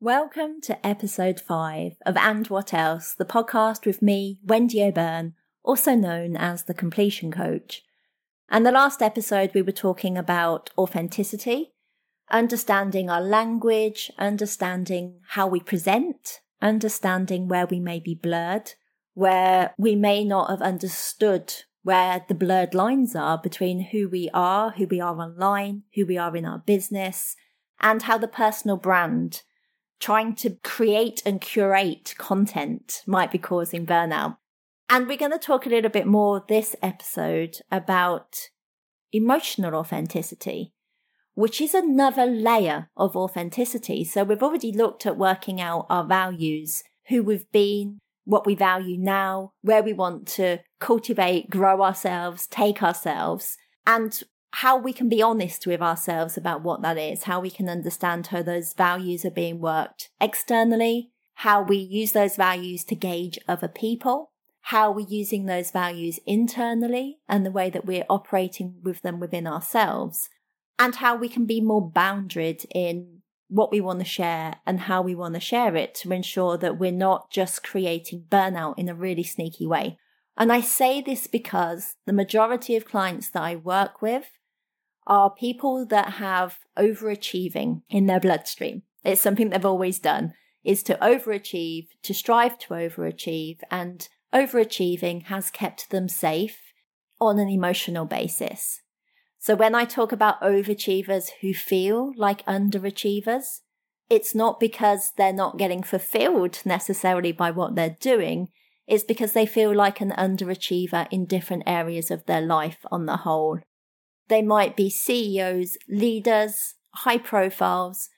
Welcome to episode 5 of And What Else, the podcast with me, Wendy O'Byrne, also known as the Completion Coach. And the last episode, we were talking about authenticity, understanding our language, understanding how we present, understanding where we may be blurred, where we may not have understood where the blurred lines are between who we are, who we are online, who we are in our business, and how the personal brand trying to create and curate content might be causing burnout. And we're going to talk a little bit more this episode about emotional authenticity, which is another layer of authenticity. So we've already looked at working out our values, who we've been, what we value now, where we want to cultivate, grow ourselves, take ourselves. And how we can be honest with ourselves about what that is, how we can understand how those values are being worked externally, how we use those values to gauge other people, how we're using those values internally and the way that we're operating with them within ourselves, and how we can be more bounded in what we want to share and how we want to share it to ensure that we're not just creating burnout in a really sneaky way. And I say this because the majority of clients that I work with are people that have overachieving in their bloodstream. It's something they've always done is to overachieve, to strive to overachieve, and overachieving has kept them safe on an emotional basis. So when I talk about overachievers who feel like underachievers, it's not because they're not getting fulfilled necessarily by what they're doing. It's because they feel like an underachiever in different areas of their life on the whole. They might be CEOs, leaders, high profiles,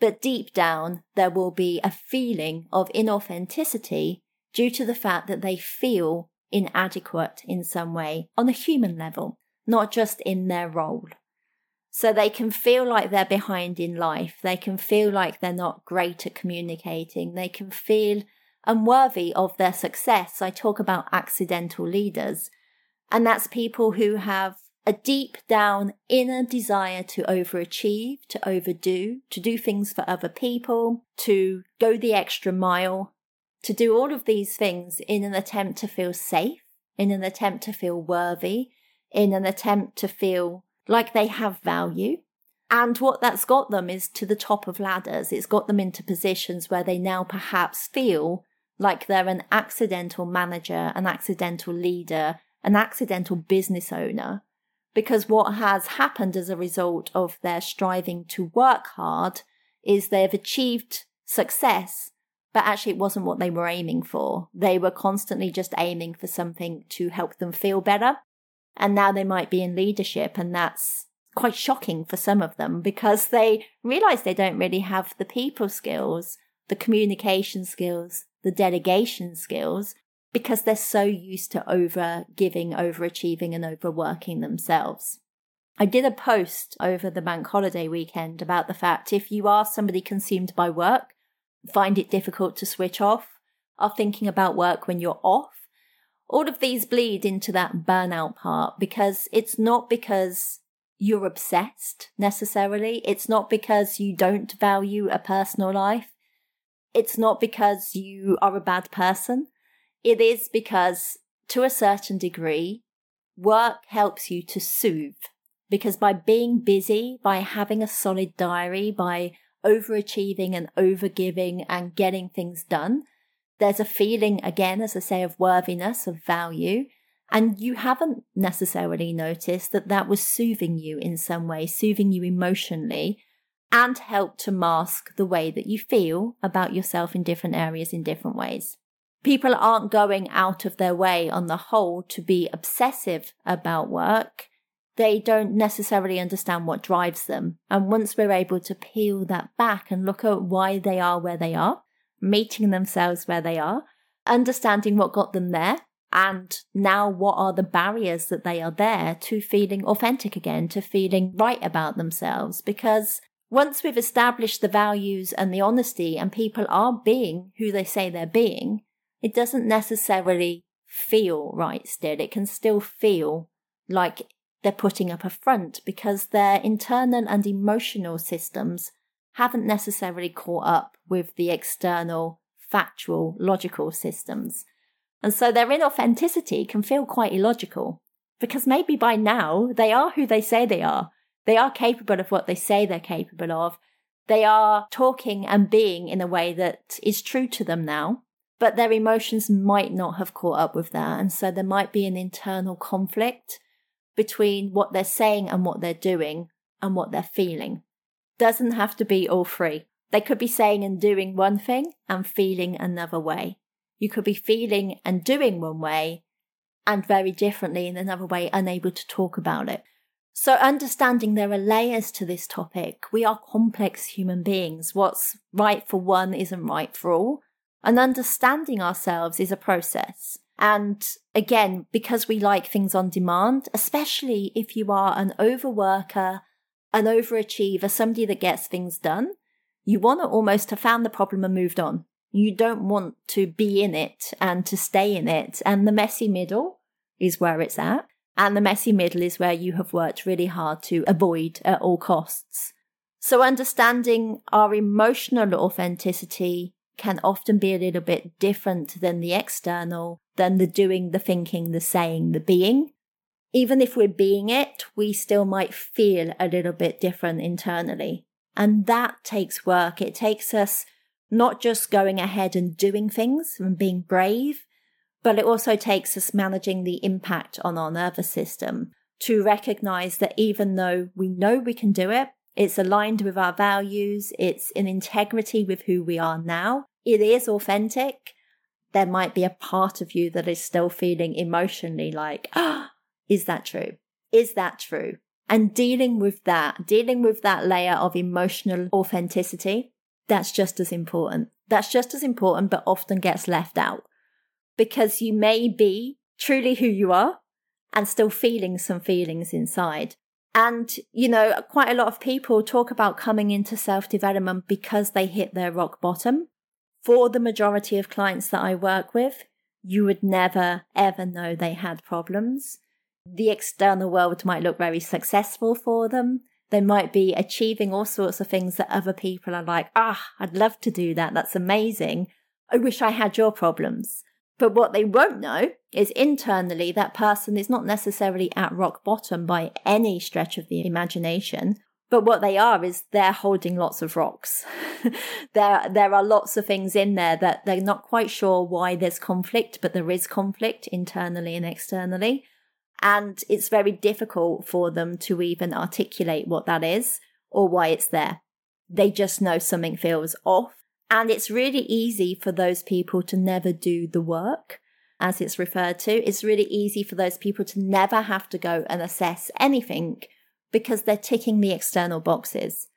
but deep down, there will be a feeling of inauthenticity due to the fact that they feel inadequate in some way on a human level, not just in their role. So they can feel like they're behind in life. They can feel like they're not great at communicating. They can feel unworthy of their success. I talk about accidental leaders. And that's people who have a deep down inner desire to overachieve, to overdo, to do things for other people, to go the extra mile, to do all of these things in an attempt to feel safe, in an attempt to feel worthy, in an attempt to feel like they have value. And what that's got them is to the top of ladders. It's got them into positions where they now perhaps feel like they're an accidental manager, an accidental leader, an accidental business owner because what has happened as a result of their striving to work hard is they've achieved success, but actually it wasn't what they were aiming for. They were constantly just aiming for something to help them feel better. And now they might be in leadership, and that's quite shocking for some of them because they realize they don't really have the people skills, the communication skills, the delegation skills because they're so used to over giving, overachieving, and overworking themselves. I did a post over the bank holiday weekend about the fact if you are somebody consumed by work, find it difficult to switch off, are thinking about work when you're off, all of these bleed into that burnout part because it's not because you're obsessed necessarily. It's not because you don't value a personal life. It's not because you are a bad person. It is because, to a certain degree, work helps you to soothe. Because by being busy, by having a solid diary, by overachieving and overgiving and getting things done, there's a feeling, again, as I say, of worthiness, of value. And you haven't necessarily noticed that that was soothing you in some way, soothing you emotionally, and helped to mask the way that you feel about yourself in different areas in different ways people aren't going out of their way on the whole to be obsessive about work. They don't necessarily understand what drives them. And once we're able to peel that back and look at why they are where they are, meeting themselves where they are, understanding what got them there, and now what are the barriers that they are there to feeling authentic again, to feeling right about themselves. Because once we've established the values and the honesty, and people are being who they say they're being, it doesn't necessarily feel right still. It can still feel like they're putting up a front because their internal and emotional systems haven't necessarily caught up with the external, factual, logical systems. And so their inauthenticity can feel quite illogical because maybe by now they are who they say they are. They are capable of what they say they're capable of. They are talking and being in a way that is true to them now, but their emotions might not have caught up with that. And so there might be an internal conflict between what they're saying and what they're doing and what they're feeling. Doesn't have to be all three. They could be saying and doing one thing and feeling another way. You could be feeling and doing one way and very differently in another way, unable to talk about it. So, understanding there are layers to this topic. We are complex human beings. What's right for one isn't right for all. And understanding ourselves is a process. And again, because we like things on demand, especially if you are an overworker, an overachiever, somebody that gets things done, you want to almost have found the problem and moved on. You don't want to be in it and to stay in it. And the messy middle is where it's at. And the messy middle is where you have worked really hard to avoid at all costs. So understanding our emotional authenticity can often be a little bit different than the external, than the doing, the thinking, the saying, the being. Even if we're being it, we still might feel a little bit different internally. And that takes work. It takes us not just going ahead and doing things and being brave, but it also takes us managing the impact on our nervous system to recognize that even though we know we can do it, it's aligned with our values, it's in integrity with who we are now, it is authentic. There might be a part of you that is still feeling emotionally like, ah, is that true? Is that true? And dealing with that, dealing with that layer of emotional authenticity, that's just as important. That's just as important, but often gets left out because you may be truly who you are and still feeling some feelings inside. And, you know, quite a lot of people talk about coming into self development because they hit their rock bottom. For the majority of clients that I work with, you would never ever know they had problems. The external world might look very successful for them. They might be achieving all sorts of things that other people are like, ah, I'd love to do that. That's amazing. I wish I had your problems. But what they won't know is internally that person is not necessarily at rock bottom by any stretch of the imagination. But what they are is they're holding lots of rocks. there, there are lots of things in there that they're not quite sure why there's conflict, but there is conflict internally and externally. And it's very difficult for them to even articulate what that is or why it's there. They just know something feels off and it's really easy for those people to never do the work, as it's referred to. It's really easy for those people to never have to go and assess anything because they're ticking the external boxes.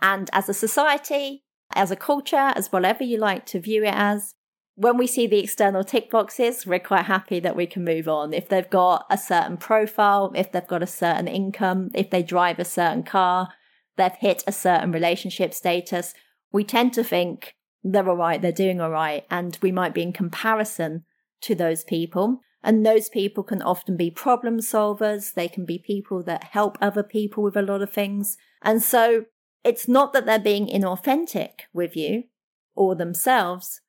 And as a society, as a culture, as whatever you like to view it as, when we see the external tick boxes, we're quite happy that we can move on. If they've got a certain profile, if they've got a certain income, if they drive a certain car, they've hit a certain relationship status, we tend to think they're all right, they're doing all right, and we might be in comparison to those people. And those people can often be problem solvers. They can be people that help other people with a lot of things. And so it's not that they're being inauthentic with you or themselves,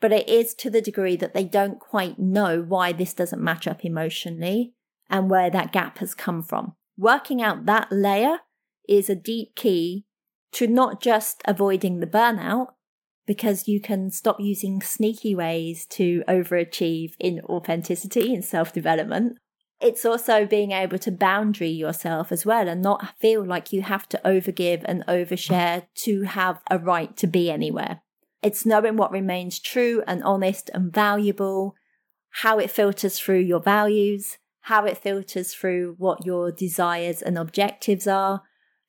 but it is to the degree that they don't quite know why this doesn't match up emotionally and where that gap has come from. Working out that layer is a deep key to not just avoiding the burnout, because you can stop using sneaky ways to overachieve in authenticity and self development. It's also being able to boundary yourself as well and not feel like you have to overgive and overshare to have a right to be anywhere. It's knowing what remains true and honest and valuable, how it filters through your values, how it filters through what your desires and objectives are,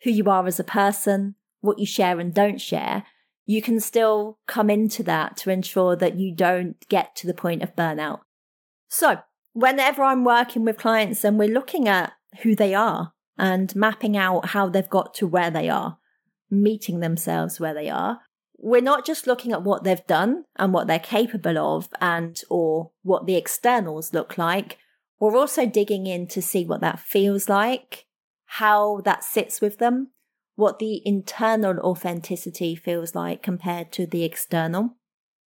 who you are as a person, what you share and don't share, you can still come into that to ensure that you don't get to the point of burnout. So, whenever I'm working with clients and we're looking at who they are and mapping out how they've got to where they are, meeting themselves where they are, we're not just looking at what they've done and what they're capable of and or what the externals look like. We're also digging in to see what that feels like, how that sits with them, what the internal authenticity feels like compared to the external.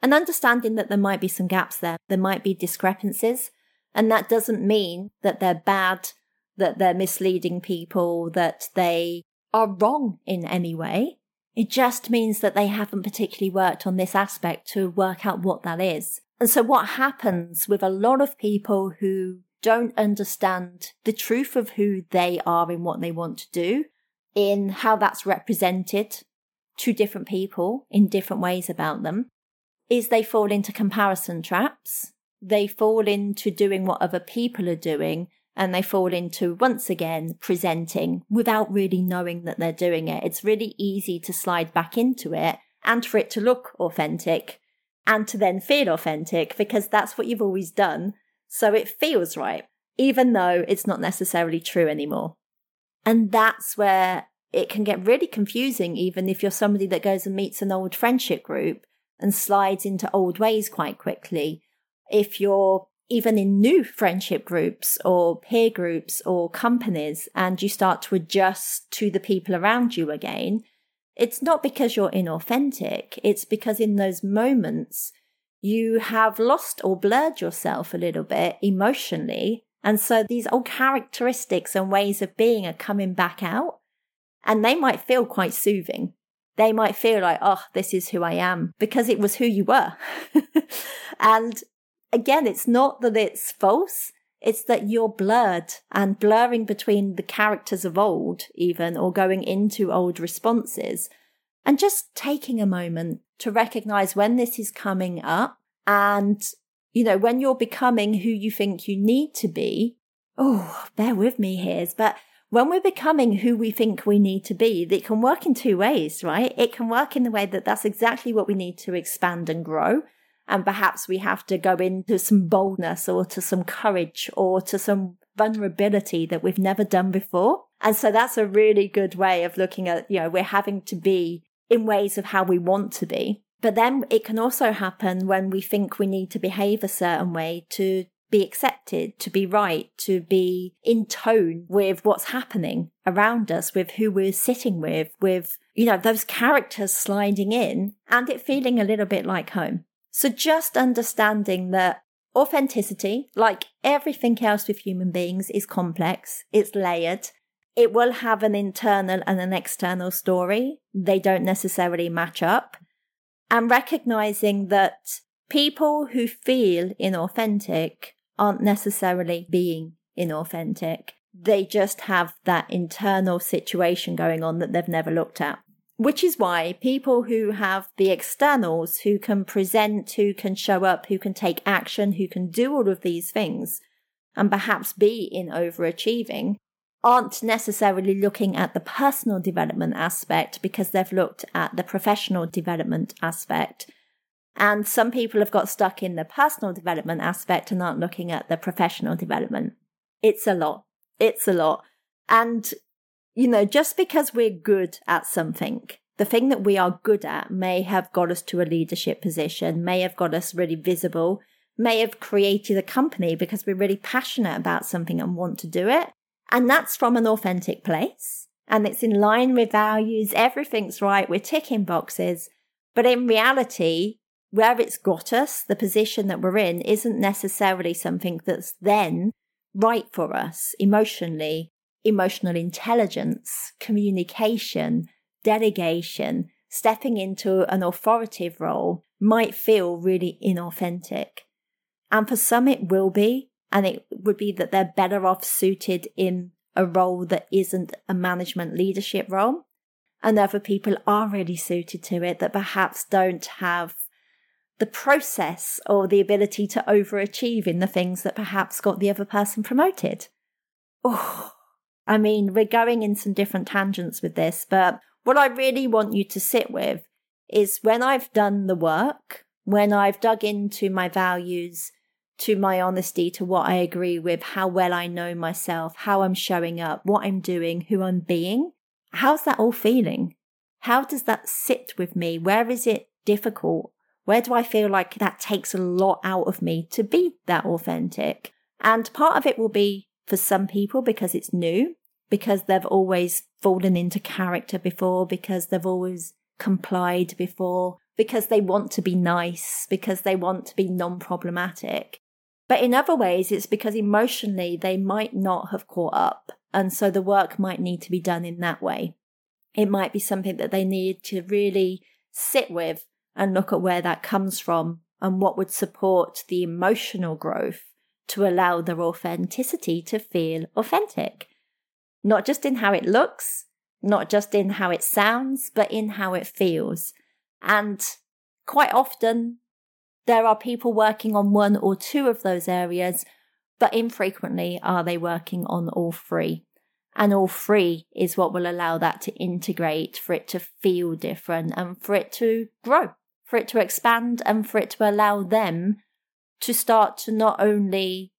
And understanding that there might be some gaps there, there might be discrepancies. And that doesn't mean that they're bad, that they're misleading people, that they are wrong in any way. It just means that they haven't particularly worked on this aspect to work out what that is. And so what happens with a lot of people who don't understand the truth of who they are and what they want to do, in how that's represented to different people in different ways about them, is they fall into comparison traps. They fall into doing what other people are doing and they fall into once again presenting without really knowing that they're doing it. It's really easy to slide back into it and for it to look authentic and to then feel authentic because that's what you've always done. So it feels right, even though it's not necessarily true anymore. And that's where it can get really confusing, even if you're somebody that goes and meets an old friendship group and slides into old ways quite quickly. If you're even in new friendship groups or peer groups or companies and you start to adjust to the people around you again, it's not because you're inauthentic. It's because in those moments you have lost or blurred yourself a little bit emotionally. And so these old characteristics and ways of being are coming back out and they might feel quite soothing. They might feel like, oh, this is who I am because it was who you were. and again, it's not that it's false. It's that you're blurred and blurring between the characters of old, even, or going into old responses. And just taking a moment to recognize when this is coming up and, you know, when you're becoming who you think you need to be. Oh, bear with me here, but when we're becoming who we think we need to be, it can work in two ways, right? It can work in the way that that's exactly what we need to expand and grow. And perhaps we have to go into some boldness or to some courage or to some vulnerability that we've never done before. And so that's a really good way of looking at, you know, we're having to be in ways of how we want to be. But then it can also happen when we think we need to behave a certain way to be accepted, to be right, to be in tone with what's happening around us, with who we're sitting with, with, you know, those characters sliding in and it feeling a little bit like home. So just understanding that authenticity, like everything else with human beings, is complex, it's layered. It will have an internal and an external story. They don't necessarily match up. And recognizing that people who feel inauthentic aren't necessarily being inauthentic. They just have that internal situation going on that they've never looked at. Which is why people who have the externals, who can present, who can show up, who can take action, who can do all of these things, and perhaps be in overachieving, aren't necessarily looking at the personal development aspect because they've looked at the professional development aspect. And some people have got stuck in the personal development aspect and aren't looking at the professional development. It's a lot. It's a lot. And you know, just because we're good at something, the thing that we are good at may have got us to a leadership position, may have got us really visible, may have created a company because we're really passionate about something and want to do it. And that's from an authentic place. And it's in line with values. Everything's right. We're ticking boxes. But in reality, where it's got us, the position that we're in isn't necessarily something that's then right for us emotionally emotional intelligence, communication, delegation, stepping into an authoritative role might feel really inauthentic. And for some, it will be. And it would be that they're better off suited in a role that isn't a management leadership role. And other people are really suited to it that perhaps don't have the process or the ability to overachieve in the things that perhaps got the other person promoted. Oh, I mean, we're going in some different tangents with this, but what I really want you to sit with is when I've done the work, when I've dug into my values, to my honesty, to what I agree with, how well I know myself, how I'm showing up, what I'm doing, who I'm being, how's that all feeling? How does that sit with me? Where is it difficult? Where do I feel like that takes a lot out of me to be that authentic? And part of it will be for some people because it's new. because they've always fallen into character before, because they've always complied before, because they want to be nice, because they want to be non problematic. But in other ways, it's because emotionally they might not have caught up. And so the work might need to be done in that way. It might be something that they need to really sit with and look at where that comes from and what would support the emotional growth to allow their authenticity to feel authentic. Not just in how it looks, not just in how it sounds, but in how it feels. And quite often, there are people working on one or two of those areas, but infrequently are they working on all three. And all three is what will allow that to integrate, for it to feel different, and for it to grow, for it to expand, and for it to allow them to start to not only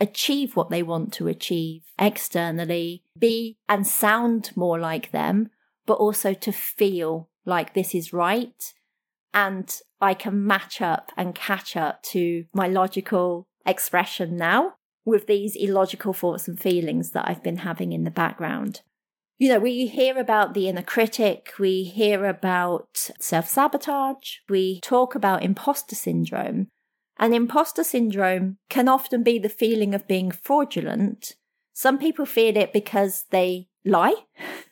achieve what they want to achieve externally, be and sound more like them, but also to feel like this is right and I can match up and catch up to my logical expression now with these illogical thoughts and feelings that I've been having in the background. You know, we hear about the inner critic, we hear about self sabotage, we talk about imposter syndrome. And imposter syndrome can often be the feeling of being fraudulent. Some people feel it because they lie.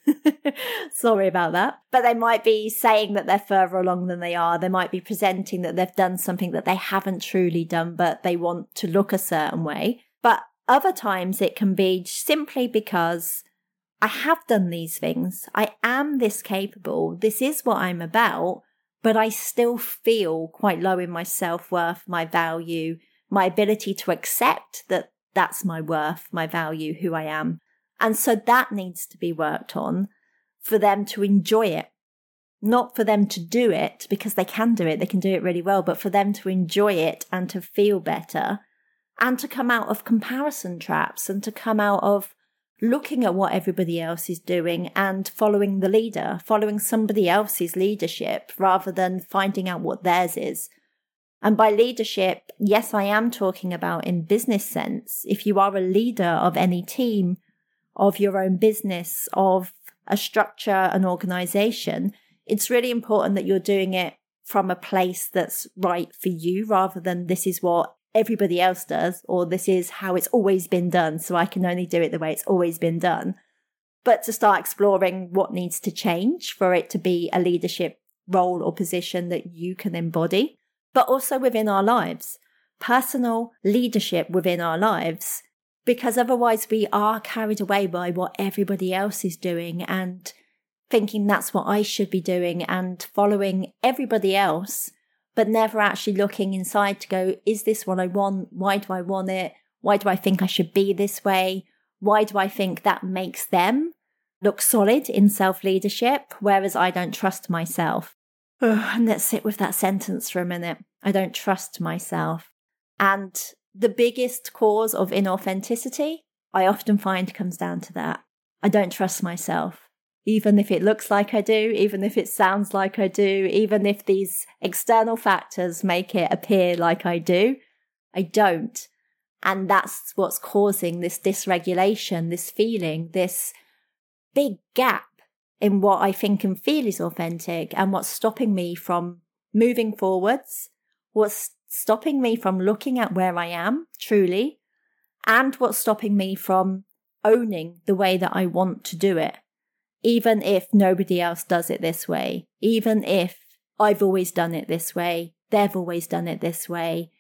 Sorry about that. But they might be saying that they're further along than they are. They might be presenting that they've done something that they haven't truly done, but they want to look a certain way. But other times it can be simply because I have done these things. I am this capable. This is what I'm about, but I still feel quite low in my self worth, my value, my ability to accept that that's my worth, my value, who I am. And so that needs to be worked on for them to enjoy it. Not for them to do it because they can do it, they can do it really well, but for them to enjoy it and to feel better and to come out of comparison traps and to come out of looking at what everybody else is doing and following the leader, following somebody else's leadership rather than finding out what theirs is. And by leadership, yes, I am talking about in business sense. If you are a leader of any team, of your own business, of a structure, an organization, it's really important that you're doing it from a place that's right for you rather than this is what everybody else does or this is how it's always been done. So I can only do it the way it's always been done. But to start exploring what needs to change for it to be a leadership role or position that you can embody, but also within our lives, personal leadership within our lives because otherwise we are carried away by what everybody else is doing and thinking that's what I should be doing and following everybody else, but never actually looking inside to go, is this what I want? Why do I want it? Why do I think I should be this way? Why do I think that makes them look solid in self leadership, whereas I don't trust myself? and let's sit with that sentence for a minute. I don't trust myself. And the biggest cause of inauthenticity, I often find comes down to that. I don't trust myself. Even if it looks like I do, even if it sounds like I do, even if these external factors make it appear like I do, I don't. And that's what's causing this dysregulation, this feeling, this big gap in what I think and feel is authentic and what's stopping me from moving forwards, what's stopping me from looking at where I am truly, and what's stopping me from owning the way that I want to do it, even if nobody else does it this way, even if I've always done it this way, they've always done it this way,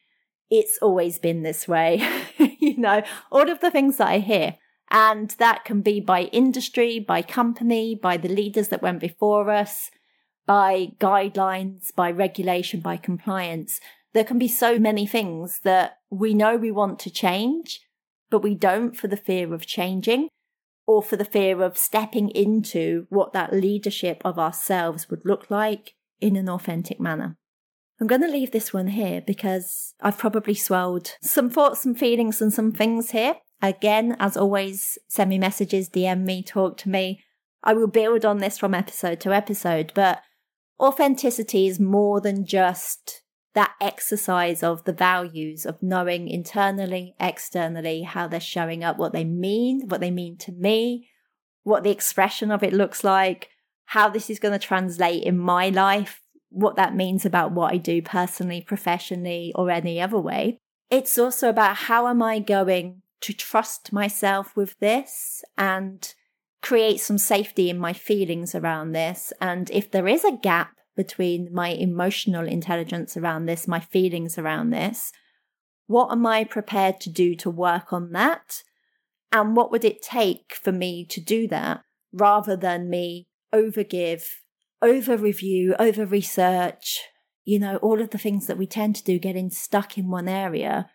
it's always been this way, you know, all of the things that I hear. And that can be by industry, by company, by the leaders that went before us, by guidelines, by regulation, by compliance there can be so many things that we know we want to change, but we don't for the fear of changing or for the fear of stepping into what that leadership of ourselves would look like in an authentic manner. I'm going to leave this one here because I've probably swelled some thoughts and feelings and some things here. Again, as always, send me messages, DM me, talk to me. I will build on this from episode to episode, but authenticity is more than just that exercise of the values of knowing internally, externally, how they're showing up, what they mean, what they mean to me, what the expression of it looks like, how this is going to translate in my life, what that means about what I do personally, professionally, or any other way. It's also about how am I going to trust myself with this and create some safety in my feelings around this. And if there is a gap between my emotional intelligence around this, my feelings around this, what am I prepared to do to work on that? And what would it take for me to do that rather than me overgive, over review, over research, you know, all of the things that we tend to do, getting stuck in one area.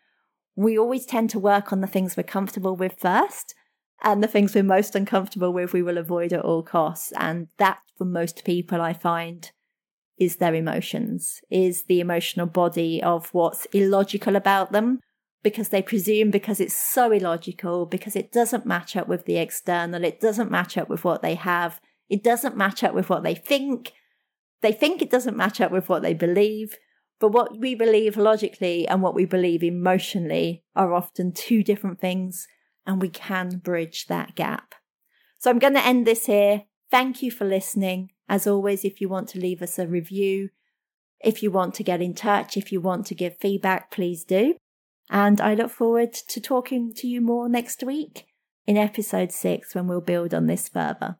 We always tend to work on the things we're comfortable with first and the things we're most uncomfortable with, we will avoid at all costs. And that, for most people, I find is their emotions, is the emotional body of what's illogical about them, because they presume because it's so illogical, because it doesn't match up with the external, it doesn't match up with what they have, it doesn't match up with what they think. They think it doesn't match up with what they believe. But what we believe logically and what we believe emotionally are often two different things and we can bridge that gap. So I'm going to end this here. Thank you for listening. As always, if you want to leave us a review, if you want to get in touch, if you want to give feedback, please do. And I look forward to talking to you more next week in episode six when we'll build on this further.